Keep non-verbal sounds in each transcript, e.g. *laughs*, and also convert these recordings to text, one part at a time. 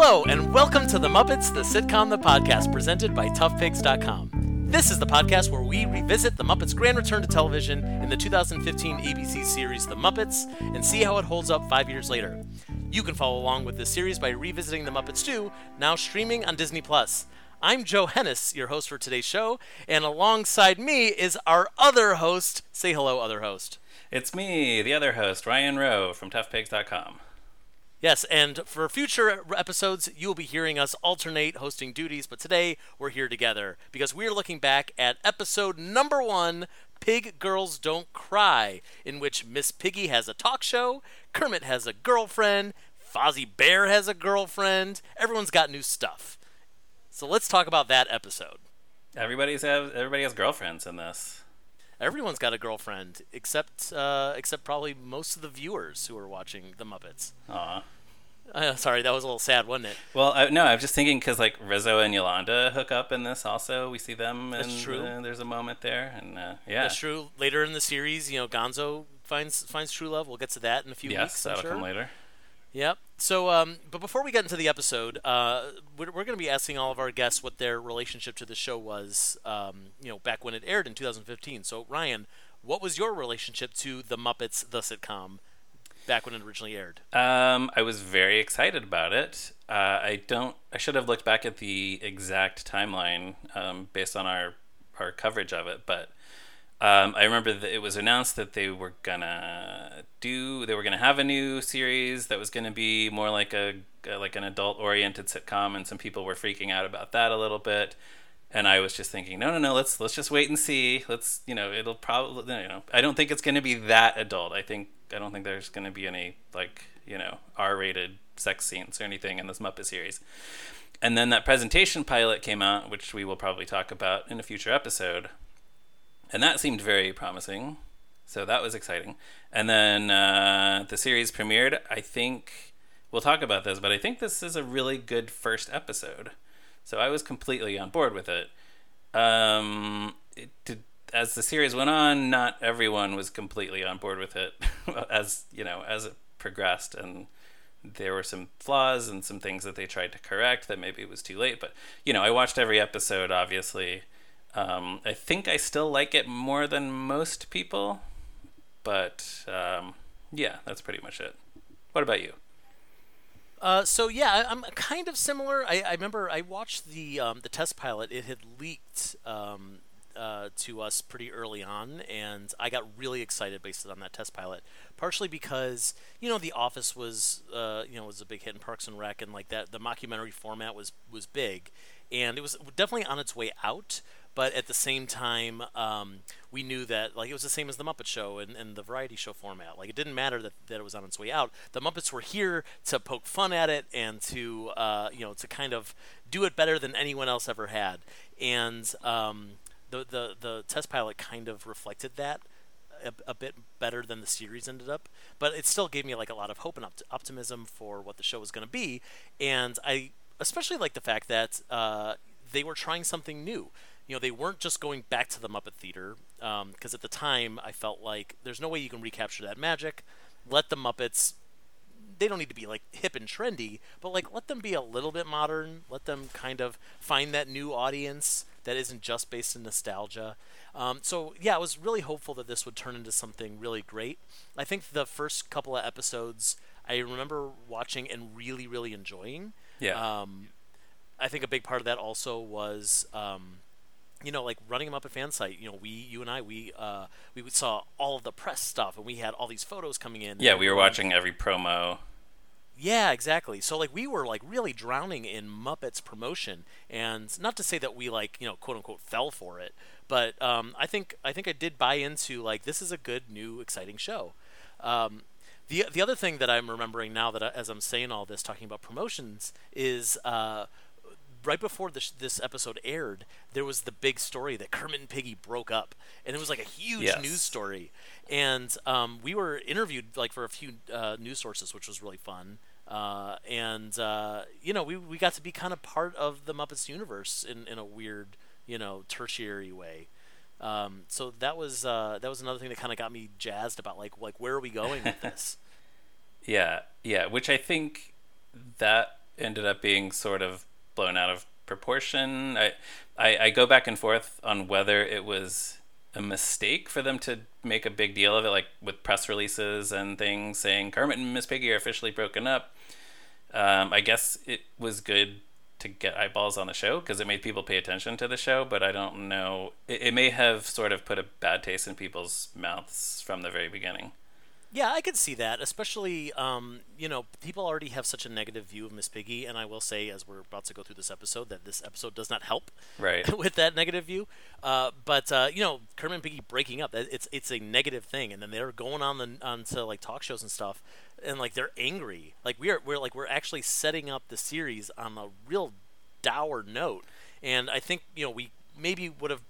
Hello, and welcome to The Muppets, the sitcom, the podcast, presented by ToughPigs.com. This is the podcast where we revisit The Muppets' grand return to television in the 2015 ABC series The Muppets and see how it holds up five years later. You can follow along with this series by revisiting The Muppets 2, now streaming on Disney Plus. I'm Joe Hennes, your host for today's show, and alongside me is our other host. Say hello, other host. It's me, the other host, Ryan Roe from ToughPigs.com. Yes, and for future episodes, you will be hearing us alternate hosting duties, but today we're here together because we're looking back at episode number one Pig Girls Don't Cry, in which Miss Piggy has a talk show, Kermit has a girlfriend, Fozzie Bear has a girlfriend, everyone's got new stuff. So let's talk about that episode. Everybody's have everybody has girlfriends in this. Everyone's got a girlfriend, except uh, except probably most of the viewers who are watching the Muppets. Aw. Uh, sorry, that was a little sad, wasn't it? Well, I, no, I was just thinking because like Rizzo and Yolanda hook up in this. Also, we see them, and That's true. uh, there's a moment there, and uh, yeah, That's true. Later in the series, you know, Gonzo finds finds true love. We'll get to that in a few Yes, weeks. I'm that'll sure. come later. Yep. So, um, but before we get into the episode, uh, we're, we're going to be asking all of our guests what their relationship to the show was, um, you know, back when it aired in 2015. So, Ryan, what was your relationship to the Muppets, the sitcom, back when it originally aired? Um, I was very excited about it. Uh, I don't. I should have looked back at the exact timeline um, based on our our coverage of it, but um, I remember that it was announced that they were gonna do. They were gonna have a new series that was gonna be more like a like an adult oriented sitcom, and some people were freaking out about that a little bit. And I was just thinking, no, no, no. Let's let's just wait and see. Let's, you know, it'll probably, you know, I don't think it's to be that adult. I think I don't think there's to be any like, you know, R-rated sex scenes or anything in this Muppet series. And then that presentation pilot came out, which we will probably talk about in a future episode, and that seemed very promising. So that was exciting. And then uh, the series premiered. I think we'll talk about this, but I think this is a really good first episode. So I was completely on board with it. Um, it did, as the series went on, not everyone was completely on board with it. *laughs* as you know, as it progressed, and there were some flaws and some things that they tried to correct that maybe it was too late. But you know, I watched every episode. Obviously, um, I think I still like it more than most people. But um, yeah, that's pretty much it. What about you? Uh, so yeah, I- I'm kind of similar. I, I remember I watched the um, the test pilot. It had leaked um, uh, to us pretty early on, and I got really excited based on that test pilot. Partially because you know The Office was uh, you know was a big hit in Parks and Rec, and like that the mockumentary format was was big, and it was definitely on its way out. But at the same time, um, we knew that like it was the same as the Muppet Show and, and the variety show format. Like it didn't matter that, that it was on its way out. The Muppets were here to poke fun at it and to uh, you know to kind of do it better than anyone else ever had. And um, the, the the test pilot kind of reflected that a, a bit better than the series ended up. But it still gave me like a lot of hope and opt- optimism for what the show was going to be. And I especially like the fact that uh, they were trying something new you know, they weren't just going back to the Muppet Theater, because at the time I felt like there's no way you can recapture that magic. Let the Muppets, they don't need to be like hip and trendy, but like let them be a little bit modern. Let them kind of find that new audience that isn't just based in nostalgia. Um, so yeah, I was really hopeful that this would turn into something really great. I think the first couple of episodes I remember watching and really, really enjoying. Yeah. Um, I think a big part of that also was, um, you know, like running them up at fan site. You know, we, you and I, we, uh, we saw all of the press stuff, and we had all these photos coming in. yeah, we were watching every promo. Yeah, exactly. So like we were like really drowning in Muppets promotion, and not to say that we like you know quote unquote fell for it, but um, I think I think I did buy into like this is a good new exciting show. Um, the the other thing that I'm remembering now that I, as I'm saying all this, talking about promotions, is uh, right before this this episode aired, there was the big story that Kermit and Piggy broke up, and it was like a huge Yes. news story. And um, we were interviewed like for a few uh, news sources, which was really fun. Uh, and uh, you know, we we got to be kind of part of the Muppets universe in, in a weird, you know, tertiary way. Um, so that was uh, that was another thing that kind of got me jazzed about like like where are we going with this? *laughs* Yeah, yeah, which I think that ended up being sort of blown out of proportion. I, I, I go back and forth on whether it was a mistake for them to make a big deal of it, like with press releases and things saying Kermit and Miss Piggy are officially broken up. Um, I guess it was good to get eyeballs on the show because it made people pay attention to the show, but I don't know. It, it may have sort of put a bad taste in people's mouths from the very beginning. Yeah, I could see that, especially, um, you know, people already have such a negative view of Miss Piggy, and I will say, as we're about to go through this episode, that this episode does not help Right. *laughs* with that negative view. Uh, but uh, you know, Kermit and Piggy breaking up it's it's a negative thing, and then they're going on the onto like talk shows and stuff, and like they're angry. Like we're we're like we're actually setting up the series on a real dour note, and I think you know we maybe would have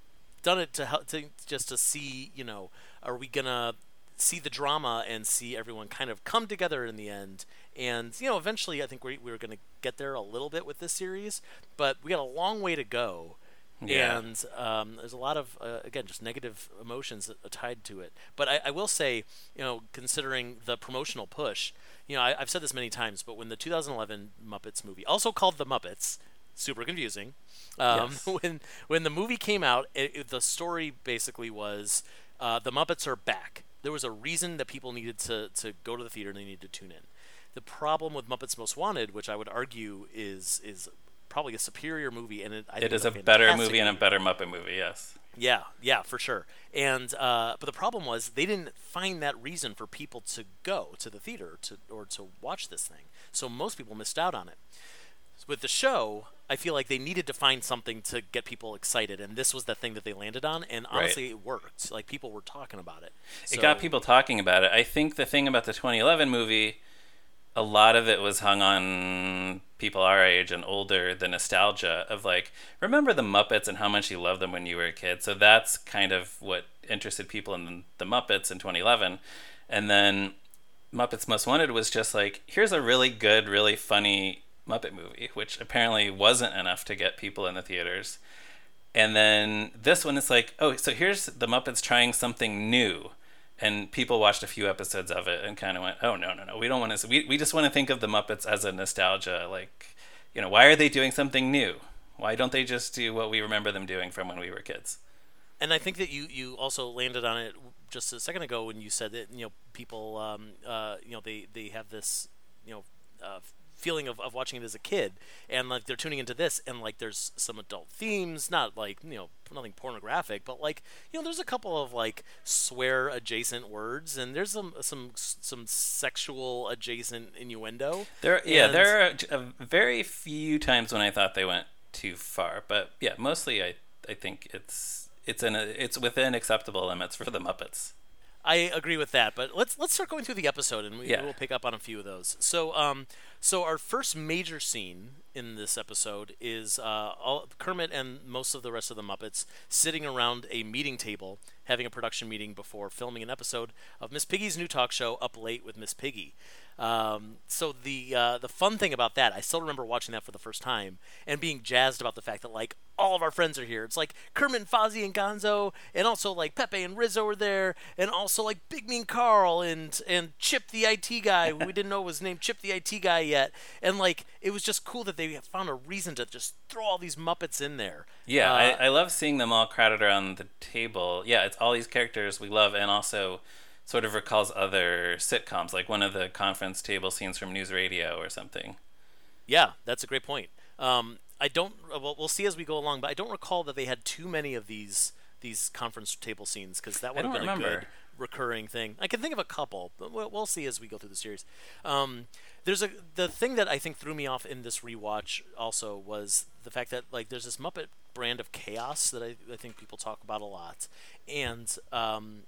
done it to help to just to see you know are we gonna see the drama and see everyone kind of come together in the end and you know eventually i think we, we were going to get there a little bit with this series but we got a long way to go Yeah. and um, there's a lot of uh, again just negative emotions tied to it but I, I will say you know considering the promotional push you know I, i've said this many times but when the 2011 muppets movie also called the muppets super confusing um, Yes. *laughs* when when the movie came out it, it- the story basically was uh, the muppets are back there was a reason that people needed to, to go to the theater and they needed to tune in the problem with muppets most wanted which i would argue is is probably a superior movie and it, I It think is it's a better movie and a better Muppet movie, yes. yeah, yeah, for sure. And uh, but the problem was they didn't find that reason for people to go to the theater to or to watch this thing. So most people missed out on it. With the show, I feel like they needed to find something to get people excited, and this was the thing that they landed on. And honestly, it worked. Like people were talking about it. It got people talking about it. I think the thing about the 2011 movie, a lot of it was hung on people our age and older, the nostalgia of like, remember the Muppets and how much you loved them when you were a kid. So that's kind of what interested people in the Muppets in 2011. And then Muppets Most Wanted was just like, here's a really good, really funny Muppet movie, which apparently wasn't enough to get people in the theaters. And then this one is like, oh, so here's the Muppets trying something new. And people watched a few episodes of it and kind of went, oh, no, no, no. We don't want to, we, we just want to think of the Muppets as a nostalgia. Like, you know, why are they doing something new? Why don't they just do what we remember them doing from when we were kids? and I think that you you also landed on it just a second ago when you said that you know people um, uh, you know they they have this you know feeling of, of watching it as a kid and like they're tuning into this and like there's some adult themes not like you know nothing pornographic but like you know there's a couple of like swear adjacent words and there's some some some sexual adjacent innuendo There, yeah, And- there are a very few times when I thought they went too far, but yeah, mostly I, I think it's it's in a, it's within acceptable limits for the Muppets. I agree with that, but let's let's start going through the episode, and we Yeah. will pick up on a few of those. So, um, so our first major scene in this episode is uh, all, Kermit and most of the rest of the Muppets sitting around a meeting table, having a production meeting before filming an episode of Miss Piggy's new talk show, Up Late with Miss Piggy. Um, so the uh, the fun thing about that, I still remember watching that for the first time and being jazzed about the fact that like all of our friends are here. It's like Kermit and Fozzie and Gonzo, and also like Pepe and Rizzo are there, and also like Big Mean Carl and and Chip the IT guy. we didn't know was named Chip the IT guy yet, and like it was just cool that they found a reason to just throw all these Muppets in there. Yeah, Uh, I, I love seeing them all crowded around the table. Yeah, it's all these characters we love, and also sort of recalls other sitcoms, like one of the conference table scenes from News Radio or something. Yeah, that's a great point. Um, I don't. uh, Well, we'll see as we go along, but I don't recall that they had too many of these these conference table scenes because that would have been a good recurring thing. I can think of a couple, but we'll, we'll see as we go through the series. Um, there's a the thing that I think threw me off in this rewatch also was the fact that like there's this Muppet brand of chaos that I, I think people talk about a lot, and um,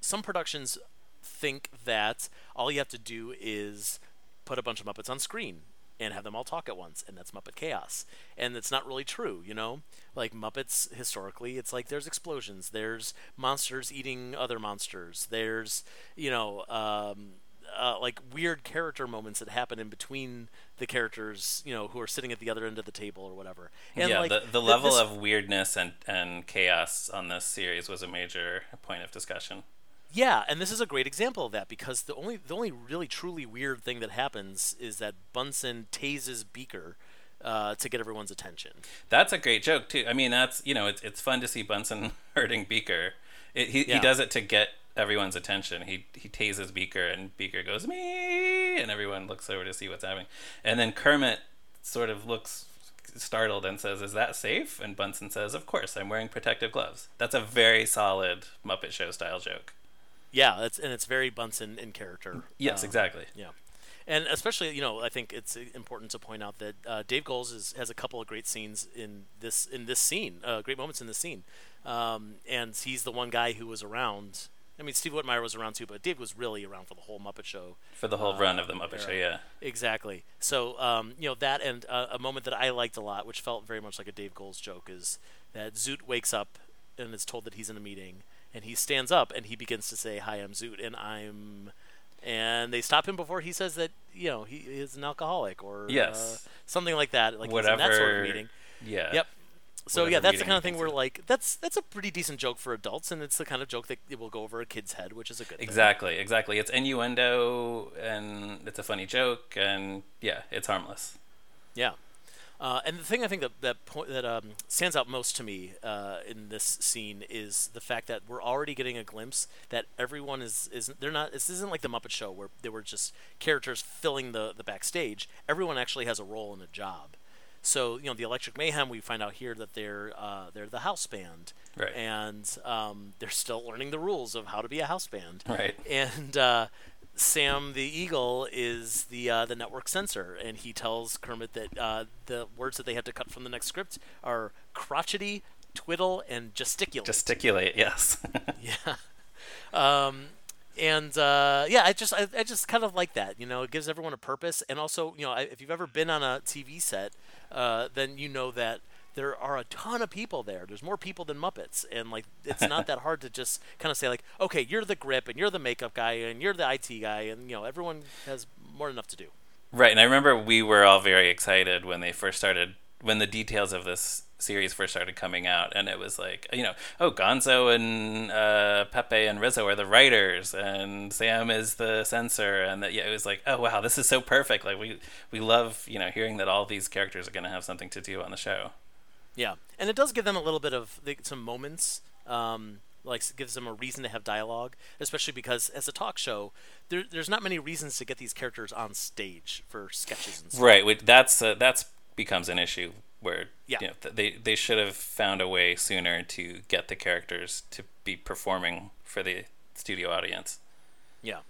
some productions think that all you have to do is put a bunch of Muppets on screen and have them all talk at once, and that's Muppet Chaos. And that's not really true, you know? Like Muppets historically, it's like there's explosions, there's monsters eating other monsters, there's, you know, um, uh, like weird character moments that happen in between the characters, you know, who are sitting at the other end of the table or whatever. And yeah, like the, the level this- of weirdness and, and chaos on this series was a major point of discussion. Yeah, and this is a great example of that because the only the only really truly weird thing that happens is that Bunsen tases Beaker uh, to get everyone's attention. That's a great joke too. I mean, that's you know, it's it's fun to see Bunsen *laughs* hurting Beaker. It, he Yeah. he does it to get everyone's attention. He he tases Beaker, and Beaker goes me, and everyone looks over to see what's happening. And then Kermit sort of looks startled and says, "Is that safe?" And Bunsen says, "Of course, I'm wearing protective gloves." That's a very solid Muppet Show style joke. Yeah, that's and it's very Bunsen in character. Yes, Uh, exactly. Yeah, and especially you know I think it's uh, important to point out that uh, Dave Goelz is, has a couple of great scenes in this in this scene, uh, great moments in this scene, um, and he's the one guy who was around. I mean, Steve Whitmire was around too, but Dave was really around for the whole Muppet Show. For the whole Uh, run of the Muppet era. Show, yeah. Exactly. So um, you know that, and uh, a moment that I liked a lot, which felt very much like a Dave Goelz joke, is that Zoot wakes up and is told that he's in a meeting, and he stands up and he begins to say, "Hi, I'm Zoot, and I'm," and they stop him before he says that you know he is an alcoholic or Yes. uh, something like that, like he's in that sort Whatever. of meeting. Yeah. Yep. So Whatever yeah, that's the kind of thing where like that's that's a pretty decent joke for adults, and it's the kind of joke that it will go over a kid's head, which is a good thing. Exactly, exactly. It's innuendo and it's a funny joke and yeah, it's harmless. Yeah. Uh, and the thing I think that that point that um, stands out most to me uh, in this scene is the fact that we're already getting a glimpse that everyone is is they're not. This isn't like the Muppet Show where there were just characters filling the the backstage. Everyone actually has a role and a job. So you know the Electric Mayhem. We find out here that they're uh, they're the house band, Right. and um, they're still learning the rules of how to be a house band Right. and uh, Sam the Eagle is the uh, the network censor, and he tells Kermit that uh, the words that they have to cut from the next script are crotchety, twiddle, and gesticulate. Gesticulate, yes. *laughs* yeah. Um, and uh, yeah, I just I, I just kind of like that. You know, it gives everyone a purpose, and also you know, I, if you've ever been on a TV set, uh, then you know that there are a ton of people there. There's more people than Muppets, and like it's not that hard to just kind of say like, okay, you're the grip, and you're the makeup guy, and you're the IT guy, and you know, everyone has more than enough to do. right, and I remember we were all very excited when they first started when the details of this series first started coming out and it was like you know oh gonzo and uh, pepe and rizzo are the writers and sam is the censor and that yeah it was like oh wow this is so perfect like we we love you know hearing that all these characters are going to have something to do on the show Yeah, and it does give them a little bit of the, some moments, um, like gives them a reason to have dialogue, especially because as a talk show, there, there's not many reasons to get these characters on stage for sketches and stuff. Right. That's uh, that's becomes an issue where Yeah. you know, th- they they should have found a way sooner to get the characters to be performing for the studio audience. Yeah.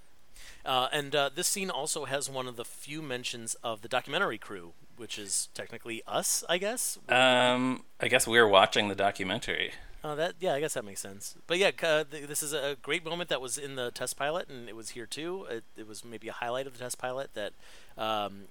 Uh, and uh, this scene also has one of the few mentions of the documentary crew, which is technically us, I guess. Um, I guess we were watching the documentary. Uh, that yeah, I guess that makes sense. But yeah, uh, th- this is a great moment that was in the test pilot, and it was here too. It, it was maybe a highlight of the test pilot that um,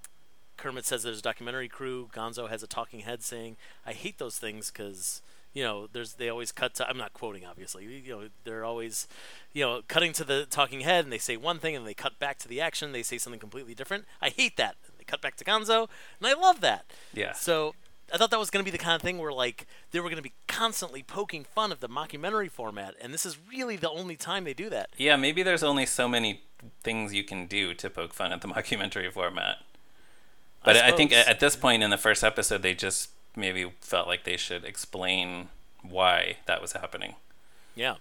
Kermit says there's a documentary crew. Gonzo has a talking head saying, "I hate those things because." You know, there's they always cut to. I'm not quoting, obviously. You know, they're always, you know, cutting to the talking head, and they say one thing, and they cut back to the action. They say something completely different. I hate that. Cut back to Gonzo, and I love that. Yeah. So I thought that was going to be the kind of thing where like they were going to be constantly poking fun of the mockumentary format, and this is really the only time they do that. Yeah, maybe there's only so many things you can do to poke fun at the *laughs* mockumentary format. But I, think at this point in the first episode, they just maybe felt like they should explain why that was happening. Yeah.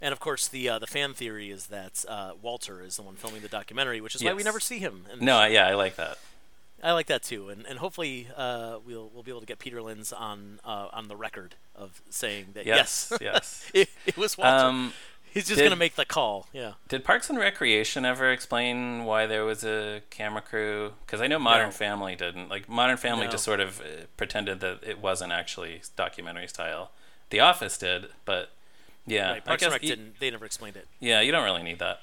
And of course, the uh, the fan theory is that uh, Walter is the one filming the documentary, which is why we never see him. in No, show. Yeah, I like that. I like that too, and and hopefully uh, we'll we'll be able to get Peter Linz on uh, on the record of saying that Yes, yes, yes. *laughs* it, it was Walter. Um, He's just did- gonna make the call. Yeah. Did Parks and Recreation ever explain why there was a camera crew? Because I know Modern No. Family didn't. Like Modern Family No. just sort of uh, pretended that it wasn't actually documentary style. The Office did, but yeah, right. I Parks and Rec didn't. They never explained it. Yeah, you don't really need that.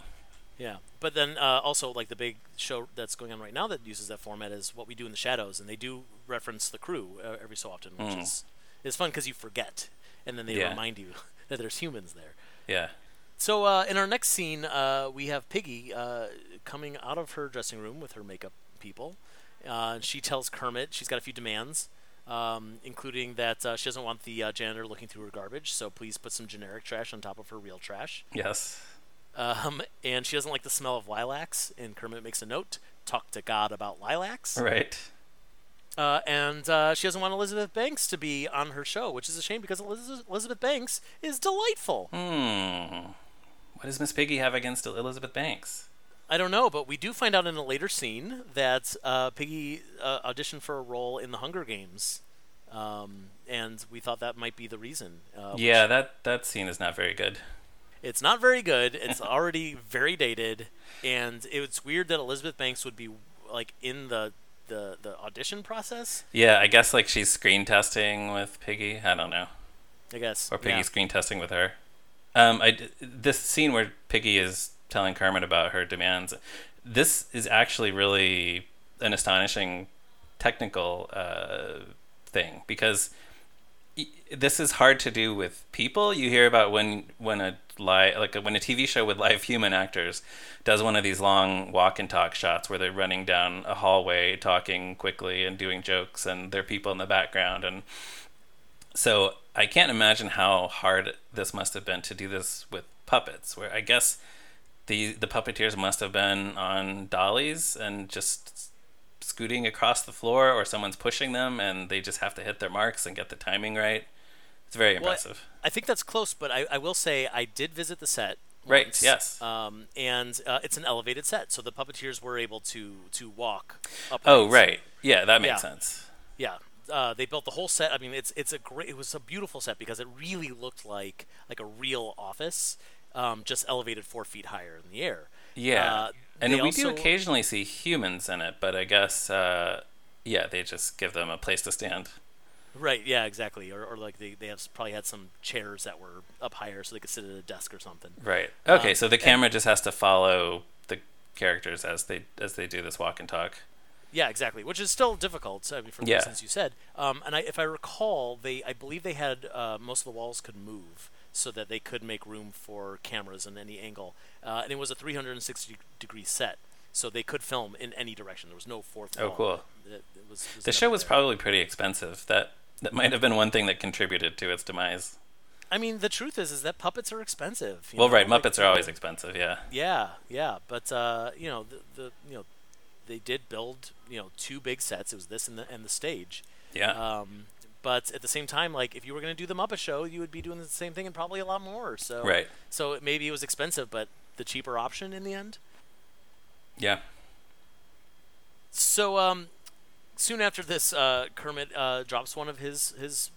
Yeah, but then uh, also like the big show that's going on right now that uses that format is what we do in the shadows, and they do reference the crew uh, every so often, which Mm. is is fun because you forget, and then they Yeah. remind you *laughs* that there's humans there. Yeah, So uh, in our next scene, uh, we have Piggy uh, coming out of her dressing room with her makeup people. Uh, she tells Kermit she's got a few demands, um, including that uh, she doesn't want the uh, janitor looking through her garbage, so please put some generic trash on top of her real trash. yes. Um, and she doesn't like the smell of lilacs. And Kermit makes a note: talk to God about lilacs. Right. Uh, and uh, she doesn't want Elizabeth Banks to be on her show, which is a shame because Eliz- Elizabeth Banks is delightful. Hmm. What does Miss Piggy have against Elizabeth Banks? I don't know, but we do find out in a later scene that uh, Piggy uh, auditioned for a role in the Hunger Games, um, and we thought that might be the reason. Uh, Yeah, that that scene is not very good. It's not very good. It's already very dated, and it's weird that Elizabeth Banks would be like in the the, the audition process. Yeah, I guess like she's screen testing with Piggy. I don't know, I guess. or Piggy yeah. screen testing with her. Um, I this scene where Piggy is telling Kermit about her demands. This is actually really an astonishing technical uh, thing because this is hard to do with people. You hear about when when a live like when a TV show with live human actors does one of these long walk and talk shots where they're running down a hallway talking quickly and doing jokes and there are people in the background and so I can't imagine how hard this must have been to do this with puppets where I guess the the puppeteers must have been on dollies and just scooting across the floor or someone's pushing them and they just have to hit their marks and get the timing right. It's very Well, impressive. I think that's close, but I, I will say I did visit the set. Right, once, yes. Um, and uh, it's an elevated set, so the puppeteers were able to to walk up. Oh, right. Yeah, that makes Yeah. sense. Yeah. Uh, they built the whole set. I mean, it's it's a great. It was a beautiful set because it really looked like like a real office, um, just elevated four feet higher in the air. Yeah. Uh, and we do occasionally see humans in it, but I guess uh, yeah, they just give them a place to stand. Right. Yeah. Exactly. Or, or like they they have probably had some chairs that were up higher so they could sit at a desk or something. Right. Okay, Um, so the camera just has to follow the characters as they as they do this walk and talk. Yeah, exactly. Which is still difficult. I mean, for the Yeah. reasons you said. Um, and I, if I recall, they I believe they had uh, most of the walls could move so that they could make room for cameras in any angle. Uh, and it was a 360 degree set, so they could film in any direction. There was no fourth Oh, cool. It, it was, was The show was there. probably pretty expensive. That that might have been one thing that contributed to its demise. I mean, the truth is, is that puppets are expensive. Well, know? right, Like, Muppets are always expensive. Yeah. Yeah, yeah, but uh, you know, the, the you know, they did build you know two big sets. It was this and the and the stage. Yeah. Um, but at the same time, like if you were going to do the Muppet Show, you would be doing the same thing and probably a lot more. So Right. So maybe it was expensive, but the cheaper option in the end. yeah. So um, soon after this, uh, Kermit uh, drops one of his his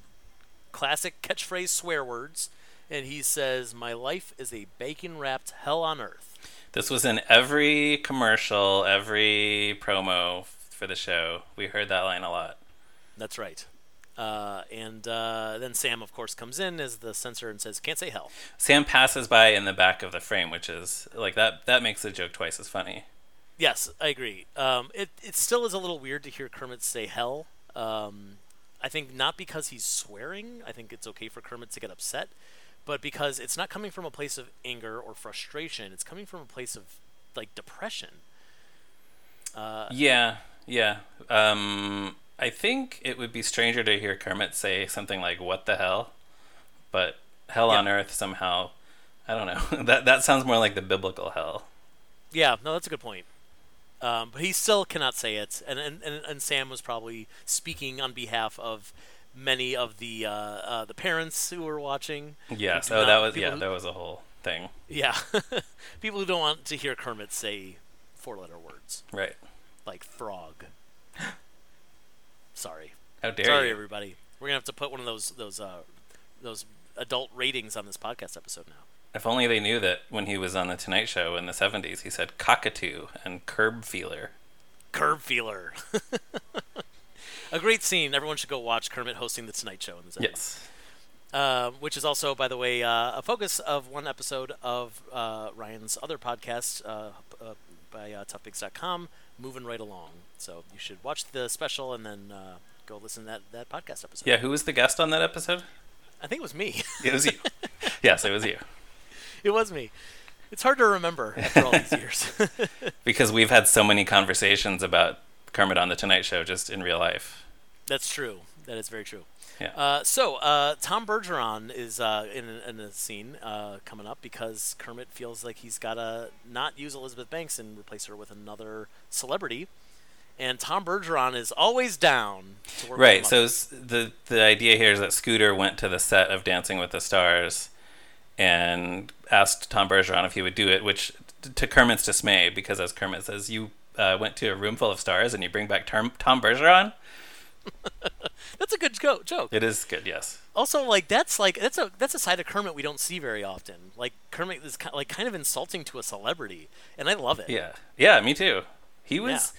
classic catchphrase swear words, and he says, "My life is a bacon wrapped hell on earth." This was in every commercial, every promo for the show. We heard that line a lot. That's right. Uh, and uh, then Sam, of course, comes in as the censor and says, "Can't say hell." Sam passes by in the back of the frame, which is like that. That makes the joke twice as funny. Yes, I agree. Um, it it still is a little weird to hear Kermit say hell. Um, I think not because he's swearing. I think it's okay for Kermit to get upset, but because it's not coming from a place of anger or frustration. It's coming from a place of like depression. Uh, Yeah, yeah. Um, I think it would be stranger to hear Kermit say something like "What the hell," but "Hell Yeah. on Earth" somehow. I don't know. *laughs* that that sounds more like the biblical hell. yeah, no, that's a good point. Um, but he still cannot say it, and, and and Sam was probably speaking on behalf of many of the uh, uh, the parents who were watching. Yeah. So not- that was yeah, who- that was a whole thing. Yeah, *laughs* people who don't want to hear Kermit say four-letter words Right. like frog. Sorry, How dare sorry, you? everybody. We're gonna have to put one of those those uh, those adult ratings on this podcast episode now. If only they knew that when he was on the Tonight Show in the '70s, he said cockatoo and curb feeler. Curb feeler. *laughs* A great scene. Everyone should go watch Kermit hosting the Tonight Show in the 70s. Yes. Um, which is also, by the way, uh, a focus of one episode of uh, Ryan's other podcast uh, uh, by uh, ToughPigs.com, Moving Right Along. So you should watch the special and then uh, go listen to that, that podcast episode. Yeah. Who was the guest on that episode? I think it was me. It was you. *laughs* yes, it was you. it was me. It's hard to remember after all these years. *laughs* Because we've had so many conversations about Kermit on the Tonight Show just in real life. That's true. That is very true. Yeah. Uh, so uh, Tom Bergeron is uh, in, a, in a scene uh, coming up because Kermit feels like he's got to not use Elizabeth Banks and replace her with another celebrity. And Tom Bergeron is always down to work Right. So the the idea here is that Scooter went to the set of Dancing with the Stars and asked Tom Bergeron if he would do it, which to Kermit's dismay, because as Kermit says, you uh, went to a room full of stars and you bring back Tom, Tom Bergeron. *laughs* that's a good jo- joke. It is good, yes. Also, like that's like that's a that's a side of Kermit we don't see very often. Like Kermit is ki- like kind of insulting to a celebrity, and I love it. Yeah, yeah, me too. He was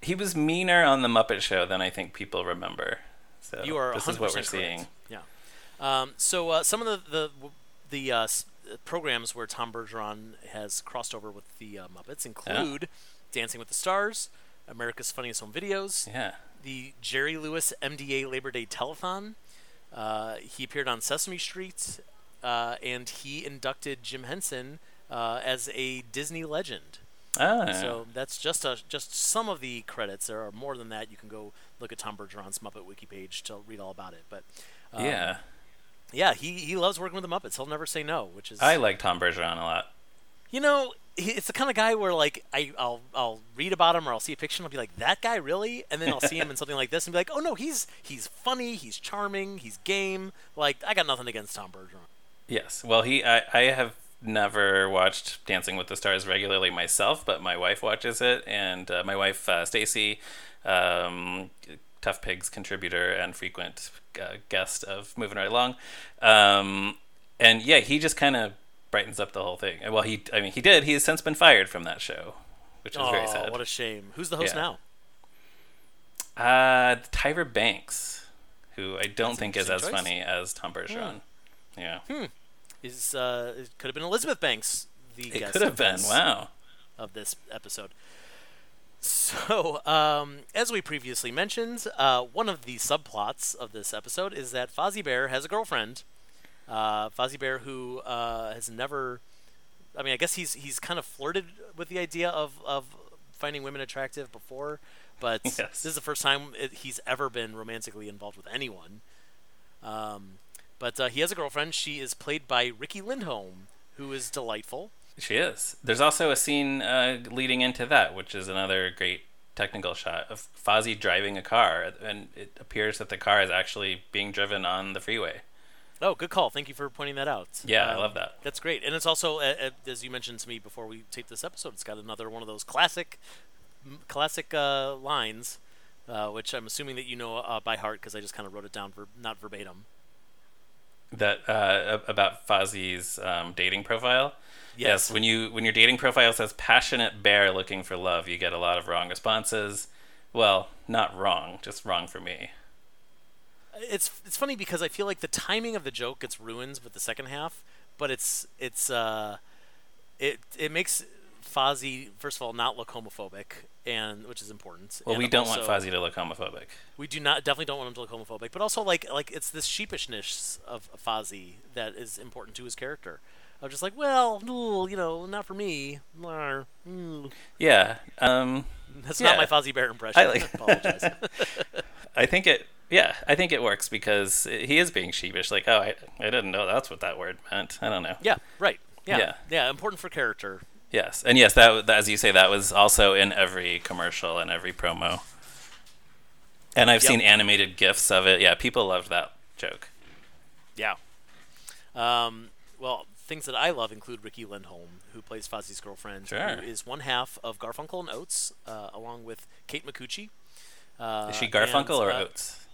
he was meaner on the Muppet Show than I think people remember. So You are this 100% is what we're correct. seeing. Yeah. Um, so uh, some of the the the uh, s- programs where Tom Bergeron has crossed over with the uh, Muppets include Dancing with the Stars, America's Funniest Home Videos, Yeah. The Jerry Lewis MDA Labor Day Telethon. Uh, he appeared on Sesame Street, uh, and he inducted Jim Henson uh, as a Disney legend. Ah. So that's just a, just some of the credits. There are more than that. You can go look at Tom Bergeron's Muppet Wiki page to read all about it. But um, yeah. yeah, he, he loves working with the Muppets. He'll never say no, which is I like Tom Bergeron a lot. you know it's the kind of guy where like I I'll I'll read about him or I'll see a picture and I'll be like that guy really, and then I'll see him in something like this and be like oh no he's he's funny, he's charming, he's game. Like I got nothing against Tom Bergeron. Yes. Well, he I, I have never watched Dancing with the Stars regularly myself, but my wife watches it, and uh, my wife uh, Stacy, um, Tough Pigs contributor and frequent uh, guest of Moving Right Along, um, and yeah, he just kind of brightens up the whole thing. Well, he I mean he did. He has since been fired from that show, which is oh, very sad. what a shame. Who's the host Yeah. now? Uh, Tyra Banks, who I don't That's think is as choice. funny as Tom Bergeron. Yeah, Hmm. Is uh it could have been Elizabeth Banks the it guest could have been. this- Wow. of this episode. *laughs* So, um, as we previously mentioned, uh, one of the subplots of this episode is that Fozzie Bear has a girlfriend. Uh, Fozzie Bear, who uh, has never, I mean, I guess he's he's kind of flirted with the idea of, of finding women attractive before, but *laughs* Yes. this is the first time it, he's ever been romantically involved with anyone. Um, but uh, he has a girlfriend. She is played by Riki Lindhome, who is delightful. She is. There's also a scene uh, leading into that, which is another great technical shot of Fozzie driving a car, and it appears that the car is actually being driven on the freeway. Oh, good call. Thank you for pointing that out. Yeah, I Um, love that. That's great, and it's also, uh, as you mentioned to me before we taped this episode, it's got another one of those classic, m- classic uh, lines, uh, which I'm assuming that you know uh, by heart because I just kind of wrote it down, ver- not verbatim. That uh, about Fozzie's um, dating profile. Yes. when you when your dating profile says passionate bear looking for love, you get a lot of wrong responses. Well, not wrong, just wrong for me. It's it's funny because I feel like the timing of the joke gets ruined with the second half, but it's it's uh, it it makes Fozzie first of all not look homophobic, and which is important. Well, and we don't also- want Fozzie to look homophobic. We do not definitely don't want him to look homophobic, but also like like it's this sheepishness of Fozzie that is important to his character. Of just like, well, you know, not for me. Yeah. Um, That's Yeah. not my Fozzie Bear impression. I I, like- *laughs* apologize. *laughs* I think it. Yeah, I think it works because he is being sheepish. Like, oh, I, I didn't know that's what that word meant. I don't know. yeah, right. Yeah. Yeah. yeah, important for character. Yes, and yes, that, that as you say, that was also in every commercial and every promo. And I've Yep. seen animated gifs of it. Yeah, people loved that joke. Yeah. Um, well, things that I love include Riki Lindhome, who plays Fozzie's girlfriend, Sure. who is one half of Garfunkel and Oates, uh, along with Kate Micucci. Uh, Is she Garfunkel and, or uh, Oates?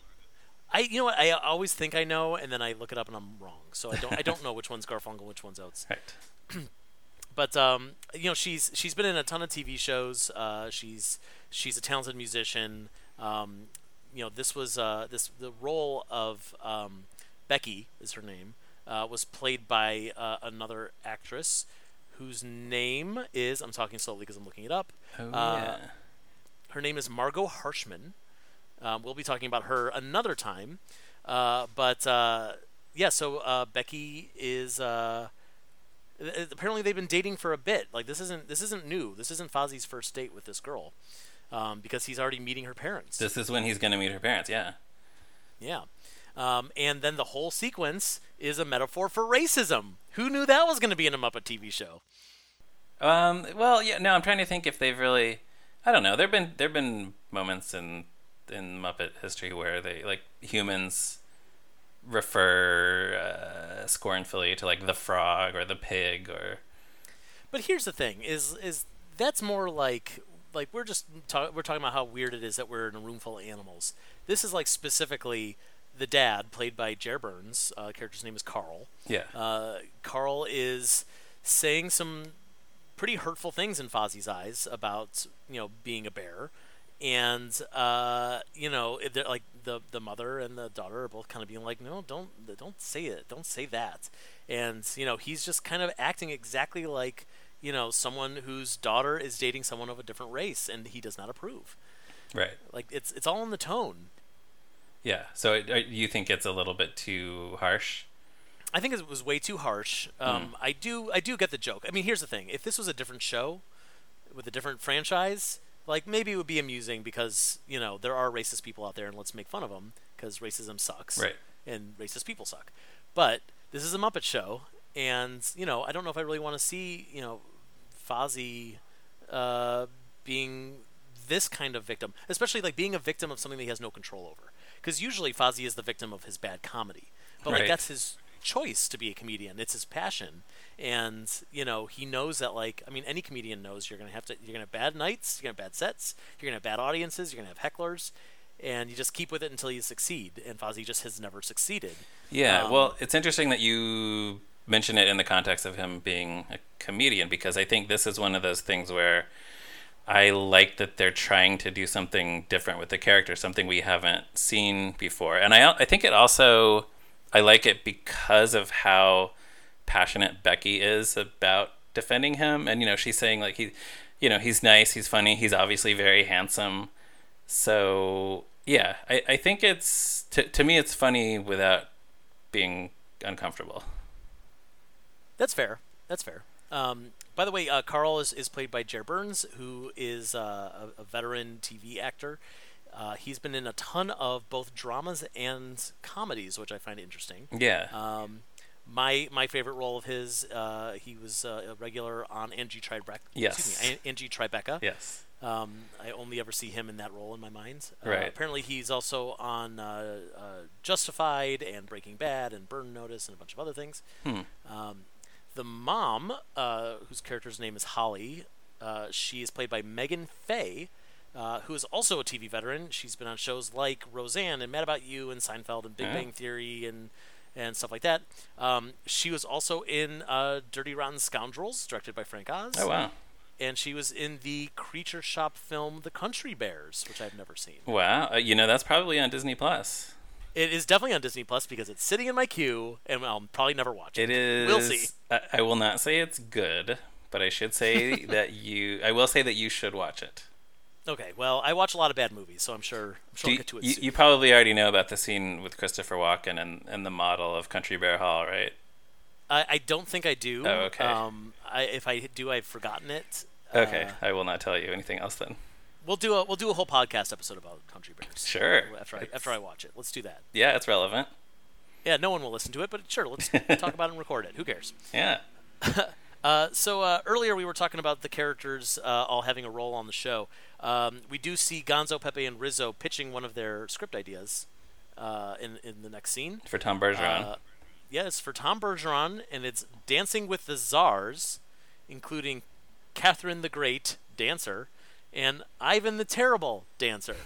I you know what I always think I know, and then I look it up and I'm wrong. So I don't I don't *laughs* know which one's Garfunkel, which one's Oates. Right. *clears throat* But um, you know she's she's been in a ton of TV shows. Uh, she's she's a talented musician. Um, you know this was uh, this the role of um, Becky is her name uh, was played by uh, another actress whose name is I'm talking slowly because I'm looking it up. Oh uh, yeah. Her name is Margot Harshman. Um, we'll be talking about her another time. Uh, but uh, yeah, so uh, Becky is. Uh, apparently, they've been dating for a bit. Like this isn't this isn't new. This isn't Fozzie's first date with this girl, um, because he's already meeting her parents. This is when he's going to meet her parents. Yeah. Yeah. Um, and then the whole sequence is a metaphor for racism. Who knew that was going to be in a Muppet TV show? Um, well, yeah, no, I'm trying to think if they've really. I don't know. There've been there've been moments in in Muppet history where they like humans refer uh, scornfully to like the frog or the pig or. But here's the thing: is is that's more like like we're just talk, we're talking about how weird it is that we're in a room full of animals. This is like specifically the dad, played by Jere Burns. Uh, character's name is Carl. Yeah. Uh, Carl is saying some pretty hurtful things in Fozzie's eyes about you know being a bear, and uh, you know they're like the the mother and the daughter are both kind of being like, no, don't don't say it, don't say that, and you know he's just kind of acting exactly like you know someone whose daughter is dating someone of a different race, and he does not approve. Right. Like it's it's all in the tone. Yeah. So it, uh, you think it's a little bit too harsh? I think it was way too harsh. Um, I do I do get the joke. I mean, here's the thing: if this was a different show with a different franchise, like maybe it would be amusing because you know there are racist people out there, and let's make fun of them because racism sucks, Right. And racist people suck. But this is a Muppet show, and you know I don't know if I really want to see you know Fozzie uh, being this kind of victim, especially like being a victim of something that he has no control over. Because usually Fozzie is the victim of his bad comedy, but like that's his choice to be a comedian. It's his passion, and you know he knows that. Like I mean, any comedian knows you're gonna have to. You're gonna have bad nights. You're gonna have bad sets. You're gonna have bad audiences. You're gonna have hecklers, and you just keep with it until you succeed. And Fozzie just has never succeeded. Yeah, Um, well, it's interesting that you mention it in the context of him being a comedian because I think this is one of those things where I like that they're trying to do something different with the character, something we haven't seen before. And I I think it also I like it because of how passionate Becky is about defending him and you know, she's saying like he you know, he's nice, he's funny, he's obviously very handsome. So, yeah, I, I think it's to, to me it's funny without being uncomfortable. That's fair. That's fair. Um, by the way, uh, Carl is, is played by Jere Burns, who is uh, a, a veteran TV actor. Uh, he's been in a ton of both dramas and comedies, which I find interesting. Yeah. Um, my my favorite role of his, uh, he was uh, a regular on Angie Tribeca. Yes. Me, Angie Tribeca. yes. Um, I only ever see him in that role in my mind. Uh, Right. Apparently, he's also on uh, uh, Justified and Breaking Bad and Burn Notice and a bunch of other things. Hmm. Um, the mom, uh, whose character's name is Holly, uh, she is played by Meagen Fay, uh, who is also a TV veteran. She's been on shows like Roseanne and Mad About You and Seinfeld and Big Oh. Bang Theory and and stuff like that. Um, she was also in uh, Dirty Rotten Scoundrels, directed by Frank Oz Oh wow. and she was in the Creature Shop film The Country Bears, which I've never seen. Wow. Uh, you know that's probably on Disney Plus. It is definitely on Disney Plus because it's sitting in my queue, and I'll probably never watch it. It is. We'll see. I, I will not say it's good, but I should say *laughs* that you. I will say that you should watch it. Okay, well, I watch a lot of bad movies, so I'm sure I'm sure I'll get to it you, soon. you probably already know about the scene with Christopher Walken and, and the model of Country Bear Hall, right? I, I don't think I do. Oh, okay. Um, I, if I do, I've forgotten it. Okay, Uh, I will not tell you anything else then. we'll do a we'll do a whole podcast episode about Country Bears. Sure. After I after I watch it, let's do that. Yeah, it's relevant. Yeah, no one will listen to it, but sure, let's talk *laughs* about it and record it. Who cares? Yeah. *laughs* Uh, so uh, earlier we were talking about the characters uh, all having a role on the show. Um, we do see Gonzo, Pepe, and Rizzo pitching one of their script ideas uh, in in the next scene. For Tom Bergeron. Uh, yes, for Tom Bergeron, and it's Dancing with the Czars, including Catherine the Great, dancer, and Ivan the Terrible, dancer,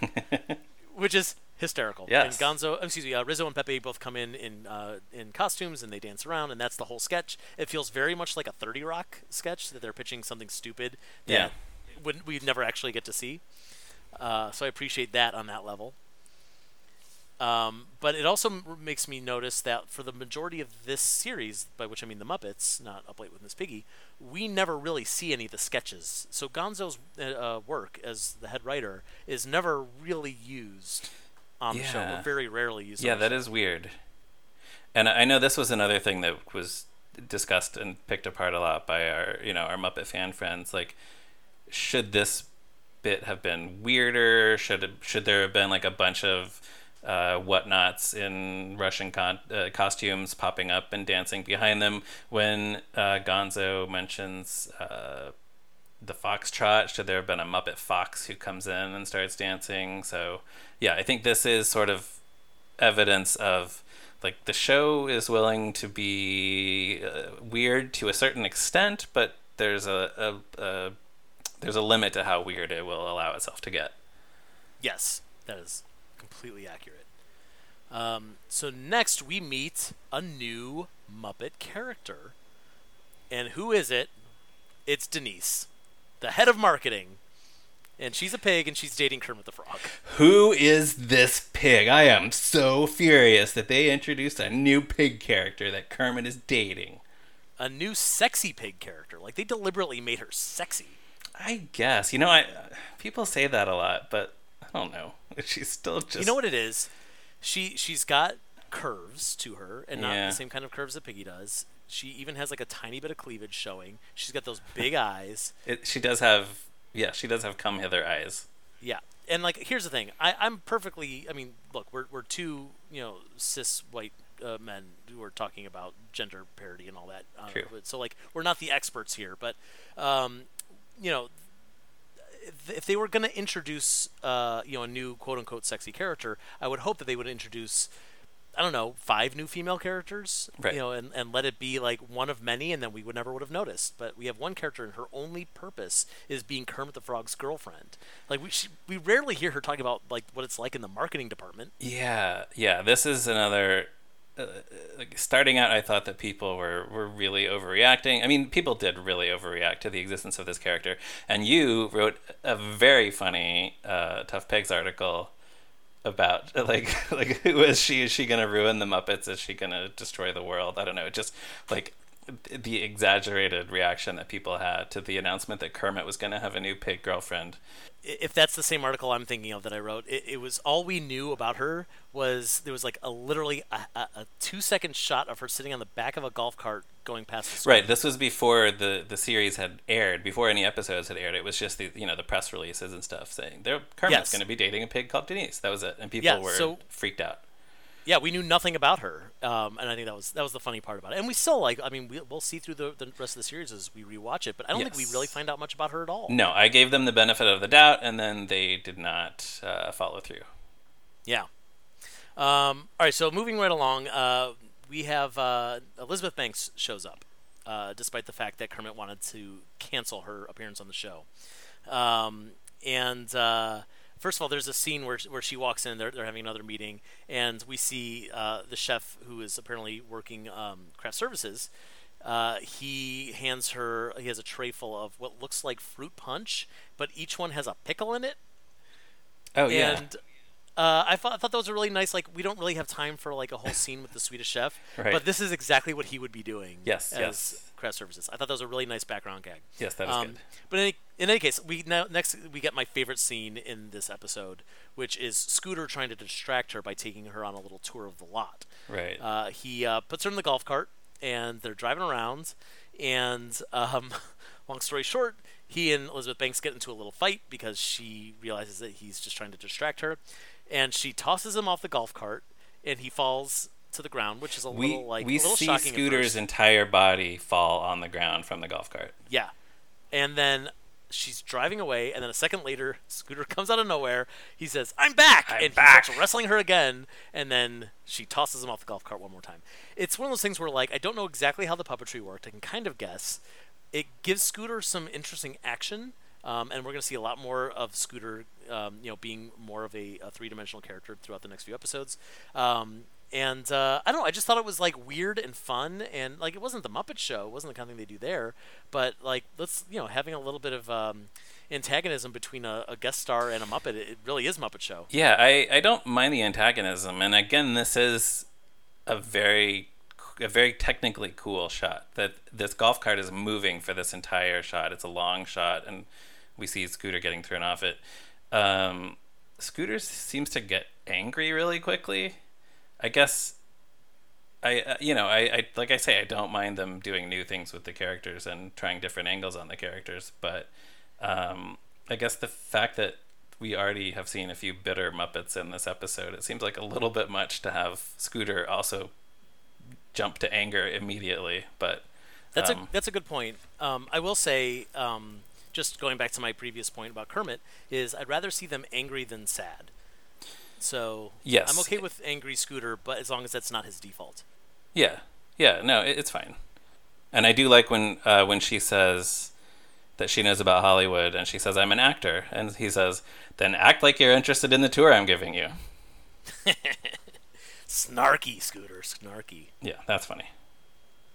*laughs* which is hysterical. Yes. And Gonzo, excuse me, uh, Rizzo and Pepe both come in in uh, in costumes and they dance around, and that's the whole sketch. It feels very much like a Thirty Rock sketch that they're pitching something stupid that Yeah. would we'd never actually get to see. Uh, so I appreciate that on that level. Um, but it also m- makes me notice that for the majority of this series, by which I mean the Muppets, not Up Late with Miss Piggy, we never really see any of the sketches. So Gonzo's uh, uh, work as the head writer is never really used on the show, Yeah. or very rarely used. Yeah, that is weird. And I I know this was another thing that was discussed and picked apart a lot by our, you know, our Muppet fan friends. Like, should this bit have been weirder? Should it, should there have been like a bunch of uh, whatnots in Russian con- uh, costumes popping up and dancing behind them. When uh, Gonzo mentions uh, the foxtrot, should there have been a Muppet Fox who comes in and starts dancing? So, yeah, I think this is sort of evidence of like the show is willing to be uh, weird to a certain extent, but there's a, a, a there's a limit to how weird it will allow itself to get. Yes, that is completely accurate. Um, so next we meet a new Muppet character, and who is it? It's Denise, the head of marketing, and she's a pig, and she's dating Kermit the Frog. Who is this pig? I am so furious that they introduced a new pig character that Kermit is dating. A new sexy pig character. Like they deliberately made her sexy. I guess. You know, I people say that a lot, but I don't know. *laughs* She's still just You know what it is? She she's got curves to her, and not Yeah. the same kind of curves that Piggy does. She even has like a tiny bit of cleavage showing. She's got those big *laughs* eyes. It, she does have yeah, she does have come hither eyes. Yeah, and like here's the thing. I I'm perfectly. I mean, look, we're we're two you know cis white uh, men who are talking about gender parity and all that. Uh, True. So like we're not the experts here, but um, you know. If if they were going to introduce, uh, you know, a new quote-unquote sexy character, I would hope that they would introduce, I don't know, five new female characters, Right. you know, and, and let it be like one of many, and then we would never would have noticed. But we have one character, and her only purpose is being Kermit the Frog's girlfriend. Like we she, we rarely hear her talking about like what it's like in the marketing department. Yeah, yeah. This is another. Uh, like starting out, I thought that people were, were really overreacting. I mean, people did really overreact to the existence of this character. And you wrote a very funny uh, Tough Pigs article about *laughs* like like *laughs* who is she? Is she gonna ruin the Muppets? Is she gonna destroy the world? I don't know. Just like the exaggerated reaction that people had to the announcement that Kermit was gonna have a new pig girlfriend. If that's the same article I'm thinking of that I wrote, it, it was all we knew about her was there was like a literally a, a, a two second shot of her sitting on the back of a golf cart going past the school. Right. This was before the, the series had aired. Before any episodes had aired, it was just the you know the press releases and stuff saying there Kermit's Yes. going to be dating a pig called Denise. That was it, and people Yeah, were so- freaked out. Yeah, we knew nothing about her, um, and I think that was that was the funny part about it. And we still like, I mean, we, we'll see through the, the rest of the series as we rewatch it, but I don't think we really find out much about her at all. No, I gave them the benefit of the doubt, and then they did not uh, follow through. Yeah. Um, all right, so moving right along, uh, we have uh, Elizabeth Banks shows up, uh, despite the fact that Kermit wanted to cancel her appearance on the show. Um, and uh, first of all, there's a scene where where she walks in. They're they're having another meeting, and we see uh, the chef who is apparently working um, craft services. Uh, he hands her. He has a tray full of what looks like fruit punch, but each one has a pickle in it Oh yeah and uh, I thought, I thought that was a really nice. Like, we don't really have time for like a whole *laughs* scene with the Swedish chef, Right. but this is exactly what he would be doing. Yes, as yes. craft services. I thought that was a really nice background gag. yes, that is Um, good. but in any, in any case, we now next we get my favorite scene in this episode, which is Scooter trying to distract her by taking her on a little tour of the lot. Right. Uh, he uh, puts her in the golf cart, and they're driving around. And um, *laughs* long story short, he and Elizabeth Banks get into a little fight because she realizes that he's just trying to distract her, and she tosses him off the golf cart, and he falls to the ground, which is a we little like we a little see Scooter's entire body fall on the ground from the golf cart. Yeah. And then she's driving away, and then a second later, Scooter *laughs* comes out of nowhere. He says, I'm back! I'm and back. he starts wrestling her again, and then she tosses him off the golf cart one more time. It's one of those things where, like, I don't know exactly how the puppetry worked. I can kind of guess. It gives Scooter some interesting action. Um, and we're going to see a lot more of Scooter, um, you know, being more of a, a three-dimensional character throughout the next few episodes. Um, and uh, I don't know. I just thought it was like weird and fun, and like it wasn't the Muppet Show. It wasn't the kind of thing they do there. But like, let's you know, having a little bit of um, antagonism between a, a guest star and a Muppet. It really is Muppet Show. Yeah, I, I don't mind the antagonism, and again, this is a very a very technically cool shot. That this golf cart is moving for this entire shot. It's a long shot, and we see Scooter getting thrown off it. Um, Scooter seems to get angry really quickly. I guess. I uh, you know I, I like I say I don't mind them doing new things with the characters and trying different angles on the characters, but um, I guess the fact that we already have seen a few bitter Muppets in this episode. It seems like a little bit much to have Scooter also jump to anger immediately, but That's um, a that's a good point. Um, I will say, um, just going back to my previous point about Kermit, is I'd rather see them angry than sad. So Yes. I'm okay with angry Scooter, but as long as that's not his default. Yeah, yeah, no, it, it's fine. And I do like when uh, when she says that she knows about Hollywood, and she says I'm an actor, and he says, "Then act like you're interested in the tour I'm giving you." *laughs* Snarky Scooter, snarky. Yeah, that's funny.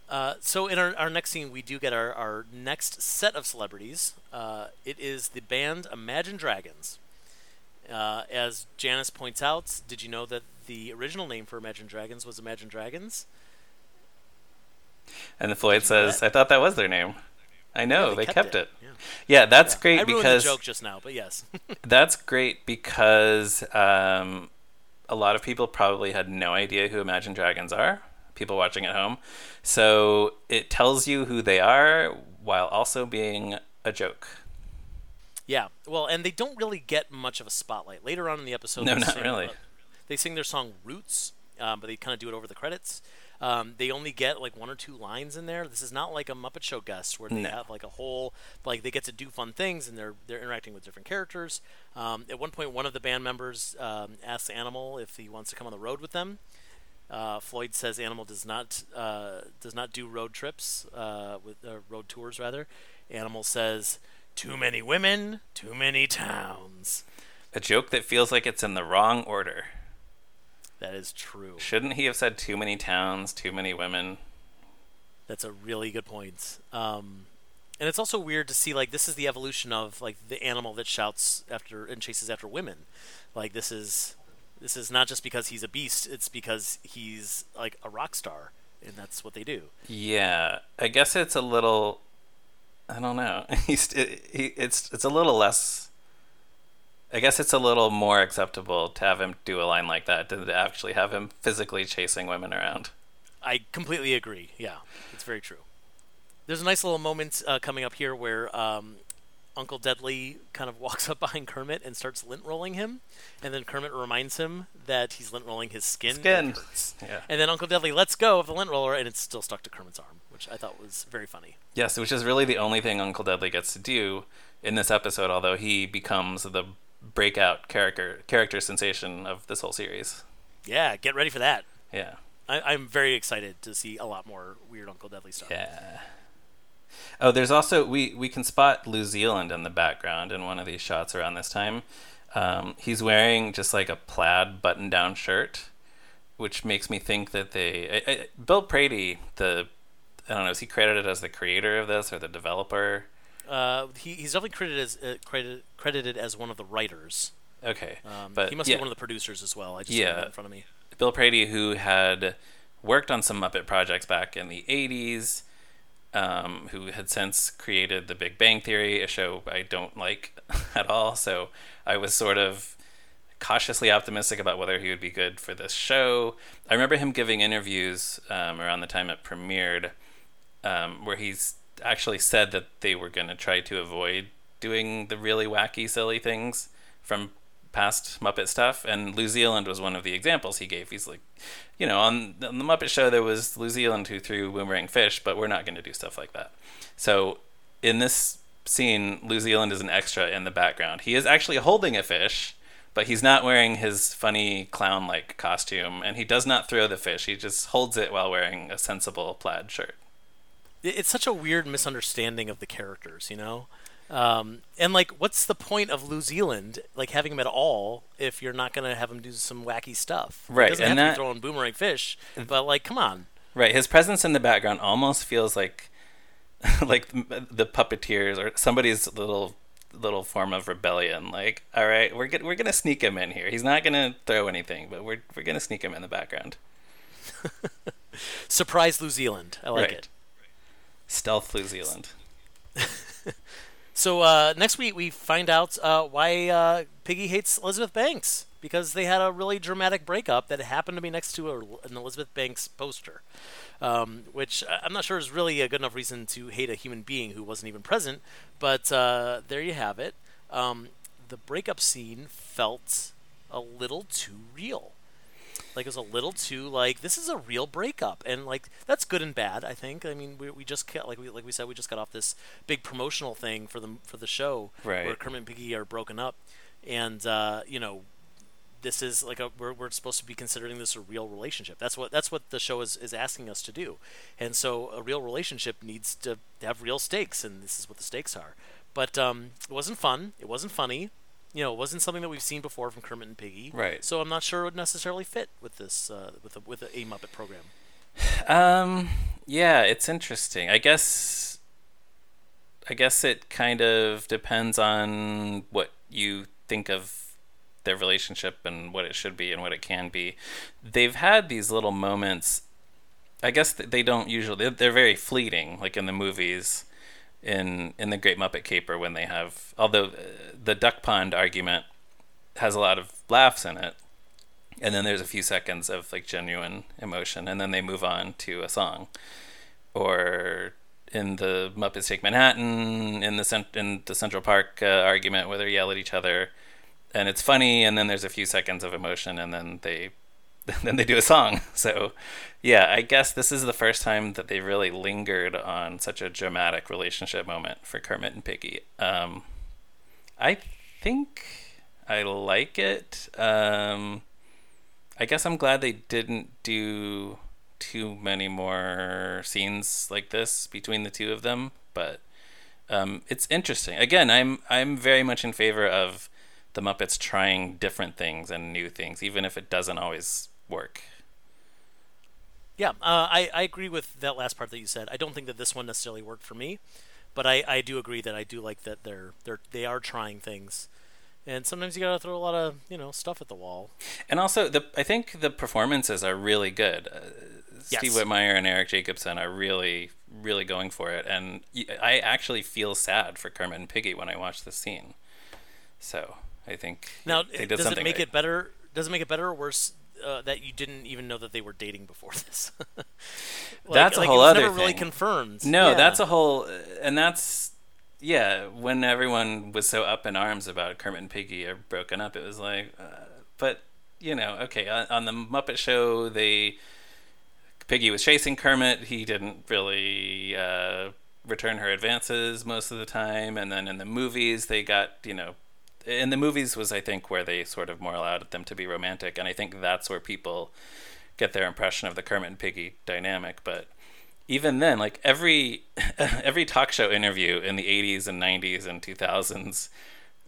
Uh, so in our, our next scene, we do get our, our next set of celebrities. Uh, it is the band Imagine Dragons. Uh, as Janice points out, did you know that the original name for Imagine Dragons was Imagine Dragons? And the Floyd Did you know says, that? "I thought that was their name." I know Yeah, they, kept, it. Yeah. Yeah, that's Yeah. great I ruined because the joke just now, but yes. *laughs* that's great because um, a lot of people probably had no idea who Imagine Dragons are. People watching at home, so it tells you who they are while also being a joke. yeah. Well, and they don't really get much of a spotlight later on in the episode. No, they not sing, really. uh, they sing their song "Roots," um, but they kind of do it over the credits. Um, they only get like one or two lines in there. This is not like a Muppet Show guest where they No. have like a whole like they get to do fun things and they're they're interacting with different characters. Um, at one point, one of the band members um, asks Animal if he wants to come on the road with them. Uh, Floyd says Animal does not uh, does not do road trips uh, with uh, road tours rather. Animal says too many women, too many towns. A joke that feels like it's in the wrong order. That is true. Shouldn't he have said too many towns, too many women? That's a really good point. Um, and it's also weird to see like this is the evolution of like the animal that shouts after and chases after women. Like this is this is not just because he's a beast. It's because he's like a rock star, and that's what they do. Yeah, I guess it's a little. I don't know. *laughs* He's it, he, it's it's a little less. I guess it's a little more acceptable to have him do a line like that than to actually have him physically chasing women around. I completely agree. Yeah, it's very true. There's a nice little moment uh, coming up here where um, Uncle Deadly kind of *laughs* walks up behind Kermit and starts lint rolling him, and then Kermit reminds him that he's lint rolling his skin. Skin. Yeah. And then Uncle Deadly lets go of the lint roller, and it's still stuck to Kermit's arm, which I thought was very funny. Yes, which is really the only thing Uncle Deadly gets to do in this episode. Although he becomes the breakout character character sensation of this whole series. Yeah, get ready for that. Yeah. I, I'm very excited to see a lot more weird Uncle Deadly stuff. Yeah. Oh, there's also we we can spot New Zealand in the background in one of these shots around this time. Um, he's wearing just like a plaid button-down shirt, which makes me think that they I, I, Bill Prady, the I don't know, is he credited as the creator of this or the developer? Uh, he, he's definitely credited as uh, credited credited as one of the writers. Okay, Um, but he must yeah, be one of the producers as well. I just Yeah. in front of me. Bill Prady, who had worked on some Muppet projects back in the '80s, um, who had since created The Big Bang Theory, a show I don't like *laughs* at all. So I was sort of cautiously optimistic about whether he would be good for this show. I remember him giving interviews um, around the time it premiered, um, where he's actually said that they were going to try to avoid doing the really wacky, silly things from past Muppet stuff, and New Zealand was one of the examples he gave. He's like, you know, on, the Muppet Show there was New Zealand who threw boomerang fish, but we're not going to do stuff like that. So in this scene, New Zealand is an extra in the background. He is actually holding a fish, but he's not wearing his funny clown-like costume, and he does not throw the fish. He just holds it while wearing a sensible plaid shirt. It's such a weird misunderstanding of the characters, you know. Um, and like, what's the point of New Zealand like having him at all if you're not gonna have him do some wacky stuff? Right, doesn't and have that- to be throwing boomerang fish, but like, come on. Right, his presence in the background almost feels like *laughs* like the the puppeteers or somebody's little little form of rebellion. Like, all right, we're get, we're gonna sneak him in here. He's not gonna throw anything, but we're we're gonna sneak him in the background. *laughs* Surprise New Zealand. I like Right. it. Stealth New Zealand. *laughs* So uh, next week we find out uh, why uh, Piggy hates Elizabeth Banks because they had a really dramatic breakup that happened to be next to a, an Elizabeth Banks poster, um, which I'm not sure is really a good enough reason to hate a human being who wasn't even present. But uh, there you have it. Um, the breakup scene felt a little too real. Like it was a little too like this is a real breakup, and like that's good and bad. I think. I mean, we, we just got, like we like we said we just got off this big promotional thing for the for the show Right. where Kermit and Piggy are broken up, and uh, you know this is like a we're, we're supposed to be considering this a real relationship. That's what that's what the show is, is asking us to do. And so a real relationship needs to have real stakes, and this is what the stakes are. But um, it wasn't fun. It wasn't funny. You know, it wasn't something that we've seen before from Kermit and Piggy. Right. So I'm not sure it would necessarily fit with this uh, with a, with a, a Muppet program. Um, yeah, it's interesting. I guess. I guess it kind of depends on what you think of their relationship and what it should be and what it can be. They've had these little moments. I guess they don't usually. They're, they're very fleeting, like in the movies, in in the Great Muppet Caper when they have. Although uh, the duck pond argument has a lot of laughs in it, and then there's a few seconds of like genuine emotion, and then they move on to a song, or in the Muppets Take Manhattan, in the cent- in the Central Park uh, argument where they yell at each other, and it's funny, and then there's a few seconds of emotion, and then they *laughs* then they do a song. *laughs* So, yeah, I guess this is the first time that they really lingered on such a dramatic relationship moment for Kermit and Piggy. Um, I think I like it. Um, I guess I'm glad they didn't do too many more scenes like this between the two of them, but um, it's interesting. Again, I'm I'm very much in favor of the Muppets trying different things and new things, even if it doesn't always work. Yeah, uh, I I agree with that last part that you said. I don't think that this one necessarily worked for me, but I, I do agree that I do like that they're they're they are trying things, and sometimes you gotta throw a lot of you know stuff at the wall. And also, the I think the performances are really good. Uh, Steve Whitmire and Eric Jacobson are really, really going for it, and I actually feel sad for Kermit and Piggy when I watch this scene. So I think Now, they it- did does it make right. it better? Does it make it better or worse uh, that you didn't even know that they were dating before *laughs* this? Like- That's a like, whole it other never really thing. confirmed. No, Yeah. that's a whole, and that's yeah. When everyone was so up in arms about Kermit and Piggy are broken up, it was like, uh, but you know, okay. On, on the Muppet Show, they Piggy was chasing Kermit. He didn't really uh, return her advances most of the time, and then in the movies, they got you know. In the movies was I think where they sort of more allowed them to be romantic, and I think that's where people get their impression of the Kermit and Piggy dynamic. But even then, like every *laughs* every talk show interview in the '80s and '90s and 2000s,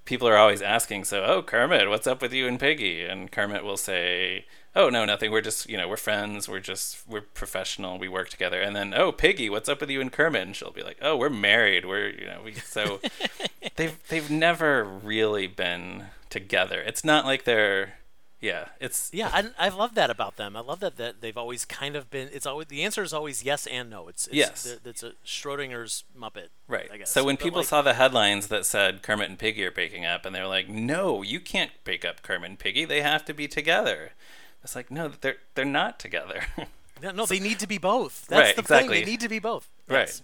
people are always asking, "So, oh Kermit, what's up with you and Piggy?" And Kermit will say, "Oh no, nothing. We're just you know we're friends. We're just we're professional. We work together." And then, "Oh Piggy, what's up with you and Kermit?" And she'll be like, "Oh, we're married. We're you know we so." *laughs* they've they've never really been together. It's not like they're yeah. It's Yeah, I, I love that about them. I love that, that they've always kind of been. It's always the answer is always yes and no. It's, it's Yes. It's a Schrodinger's Muppet. Right. I guess. So when But, people like, saw the headlines that said Kermit and Piggy are breaking up, and they were like, "No, you can't break up Kermit and Piggy. They have to be together." It's like, no, they're they're not together. *laughs* No, no, they need to be both. That's Right, the exactly. thing. They need to be both. Right.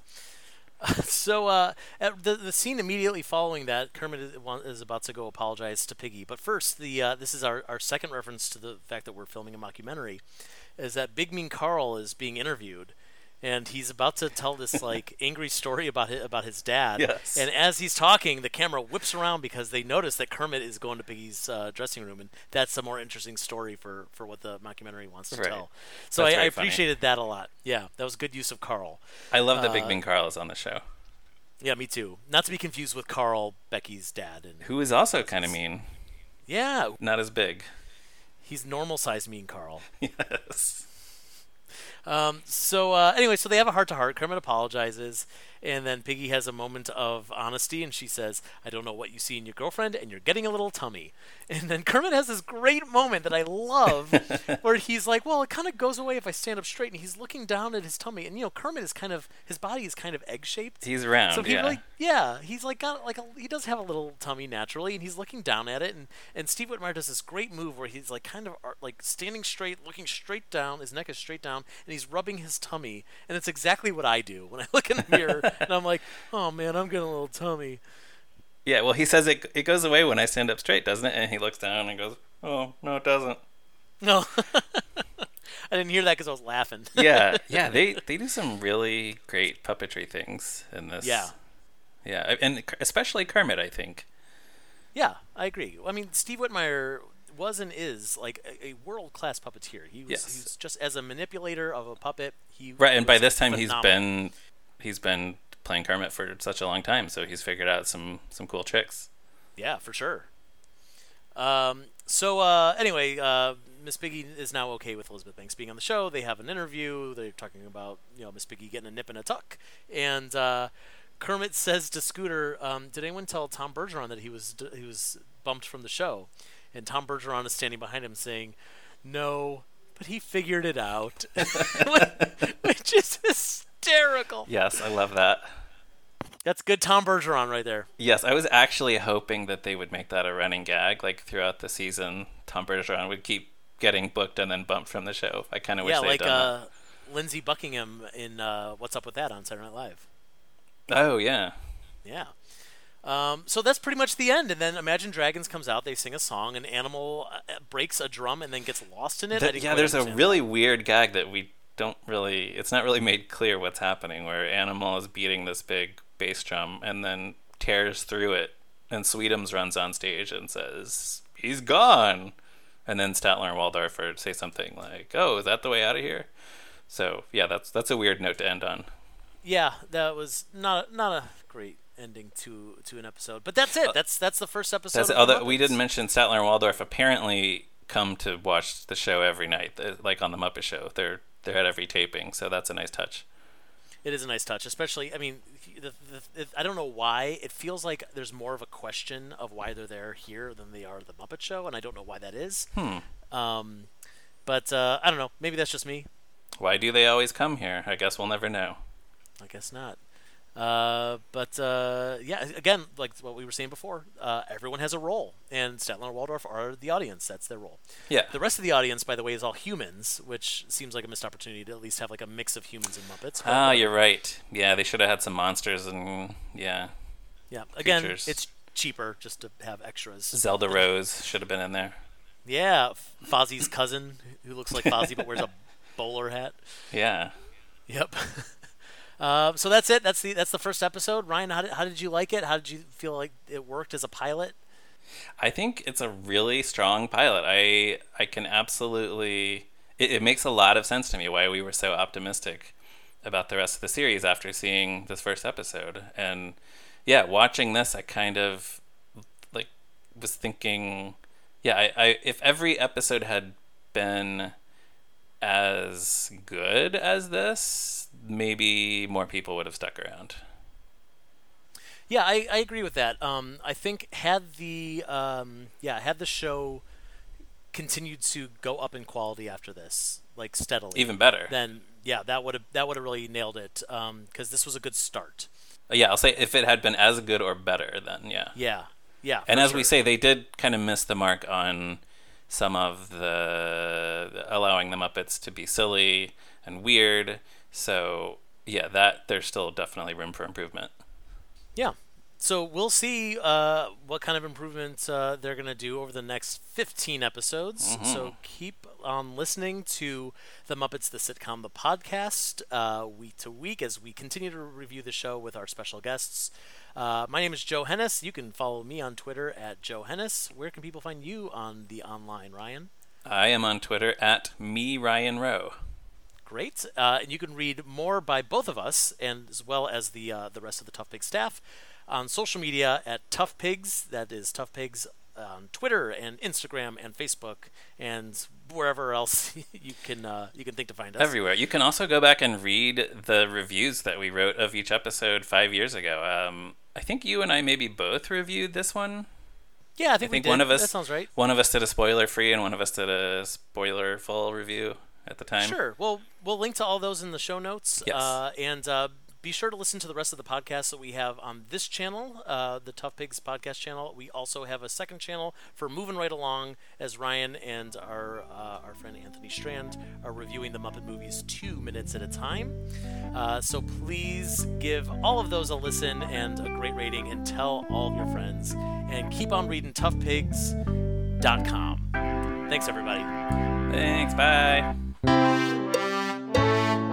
*laughs* So uh, the the scene immediately following that, Kermit is, is about to go apologize to Piggy. But first, the uh, this is our, our second reference to the fact that we're filming a mockumentary, is that Big Mean Carl is being interviewed. And he's about to tell this like *laughs* angry story about his, about his dad. Yes. And as he's talking, the camera whips around because they notice that Kermit is going to Piggy's uh, dressing room, and that's a more interesting story for, for what the mockumentary wants to Right. tell. So I, I very funny. appreciated that a lot. Yeah, that was good use of Carl. I love that Uh, Big Mean Carl is on the show, Yeah, me too. Not to be confused with Carl, Becky's dad. And who is also kind of mean, yeah, not as big. he's normal sized mean Carl. *laughs* yes. Um, so uh, anyway, so they have a heart to heart. Kermit apologizes, and then Piggy has a moment of honesty, and she says, "I don't know what you see in your girlfriend, and you're getting a little tummy." And then Kermit has this great moment that I love, *laughs* where he's like, "Well, it kind of goes away if I stand up straight," and he's looking down at his tummy, and you know, Kermit is kind of his body is kind of egg shaped. He's round. So he yeah. really, yeah, he's like got like a, he does have a little tummy naturally, and he's looking down at it, and and Steve Whitmire does this great move where he's like kind of uh, like standing straight, looking straight down, his neck is straight down, and he's rubbing his tummy, and it's exactly what I do when I look in the mirror, *laughs* and I'm like, oh man, I'm getting a little tummy. Yeah, well, he says it it goes away when I stand up straight, doesn't it? And he looks down and goes, "Oh, no, it doesn't." No, *laughs* I didn't hear that because I was laughing. yeah, yeah, *laughs* they they do some really great puppetry things in this. Yeah. yeah, and especially Kermit, I think. Yeah, I agree. I mean, Steve Whitmire was and is like a, a world class puppeteer. He was, Yes. he was just as a manipulator of a puppet. He Right, and by this time he's been he's been playing Kermit for such a long time, so he's figured out some some cool tricks. Yeah, for sure. Um, so uh, anyway, uh, Miss Piggy is now okay with Elizabeth Banks being on the show. They have an interview. They're talking about you know Miss Piggy getting a nip and a tuck, and uh, Kermit says to Scooter, um, "Did anyone tell Tom Bergeron that he was he was bumped from the show?" And Tom Bergeron is standing behind him saying, "No, but he figured it out," *laughs* which is hysterical. Yes, I love that. That's good Tom Bergeron right there. Yes, I was actually hoping that they would make that a running gag, like throughout the season. Tom Bergeron would keep getting booked and then bumped from the show. I kind of wish yeah, they'd like done uh, Lindsey Buckingham in uh, What's Up with That on Saturday Night Live. Oh yeah, Yeah. Um, so that's pretty much the end. And then Imagine Dragons comes out. They sing a song. An animal uh, breaks a drum and then gets lost in it. Yeah. There's a really weird gag that we don't really. It's not really made clear what's happening. Where Animal is beating this big bass drum and then tears through it, and Sweetums runs on stage and says, "He's gone." And then Statler and Waldorf say something like, "Oh, is that the way out of here?" So yeah, that's that's a weird note to end on. Yeah, that was not not a great ending to to an episode. But that's it. That's that's the first episode. Uh, That's although we didn't mention Statler and Waldorf apparently come to watch the show every night, uh, like on the Muppet Show. They're they're at every taping, so that's a nice touch. It is a nice touch, especially. I mean, the, the, it, I don't know why it feels like there's more of a question of why they're there here than they are the Muppet Show, and I don't know why that is. Hmm. Um, but uh, I don't know. Maybe that's just me. Why do they always come here? I guess we'll never know. I guess not. Uh, but uh, yeah, again, like what we were saying before, uh, everyone has a role, and Statler and Waldorf are the audience. That's their role. Yeah. The rest of the audience, by the way, is all humans, which seems like a missed opportunity to at least have like a mix of humans and Muppets. Ah, you're right. Yeah, they should have had some monsters and yeah, yeah. Again, creatures. it's cheaper just to have extras. Zelda Rose should have been in there. Yeah, Fozzie's cousin, who looks like Fozzie but wears a *laughs* bowler hat. Yeah. Yep. *laughs* Uh, so that's it. That's the that's the first episode. Ryan, how did, how did you like it? How did you feel like it worked as a pilot? I think it's a really strong pilot. I I can absolutely it, it makes a lot of sense to me why we were so optimistic about the rest of the series after seeing this first episode. And yeah, watching this I kind of like was thinking yeah, I, I if every episode had been as good as this, maybe more people would have stuck around. Yeah, I, I agree with that. Um, I think had the um, yeah had the show continued to go up in quality after this, like steadily, Even better. then yeah, that would have that would have really nailed it. Because this was a good start. yeah, I'll say if it had been as good or better, then yeah. Yeah, yeah. And as we say, they did kind of miss the mark on some of the allowing the Muppets to be silly and weird. So yeah, that there's still definitely room for improvement. Yeah. So we'll see uh, what kind of improvements uh, they're going to do over the next 15 episodes. So keep on listening to The Muppets, the sitcom, the podcast, uh, week to week as we continue to review the show with our special guests. Uh, my name is Joe Hennes. You can follow me on Twitter at Joe Hennes. Where can people find you on the online, Ryan? I am on Twitter at me Ryan Roe. Great. Uh, and you can read more by both of us, and as well as the uh, the rest of the Tough Pig staff, on social media at Tough Pigs. That is Tough Pigs on Twitter and Instagram and Facebook and wherever else *laughs* you can uh, you can think to find us. Everywhere. You can also go back and read the reviews that we wrote of each episode five years ago. Um, I think you and I maybe both reviewed this one. yeah, I think, I think we did. one of us That sounds right. One of us did a spoiler free, and one of us did a spoiler full review at the time. Sure. Well, we'll link to all those in the show notes. Yes. Uh, and uh, be sure to listen to the rest of the podcasts that we have on this channel, uh, the Tough Pigs podcast channel. We also have a second channel for moving right along as Ryan and our uh, our friend Anthony Strand are reviewing the Muppet movies two minutes at a time. Uh, so please give all of those a listen and a great rating, and tell all of your friends. And keep on reading toughpigs.com. Thanks, everybody. Thanks. Bye. Thank you.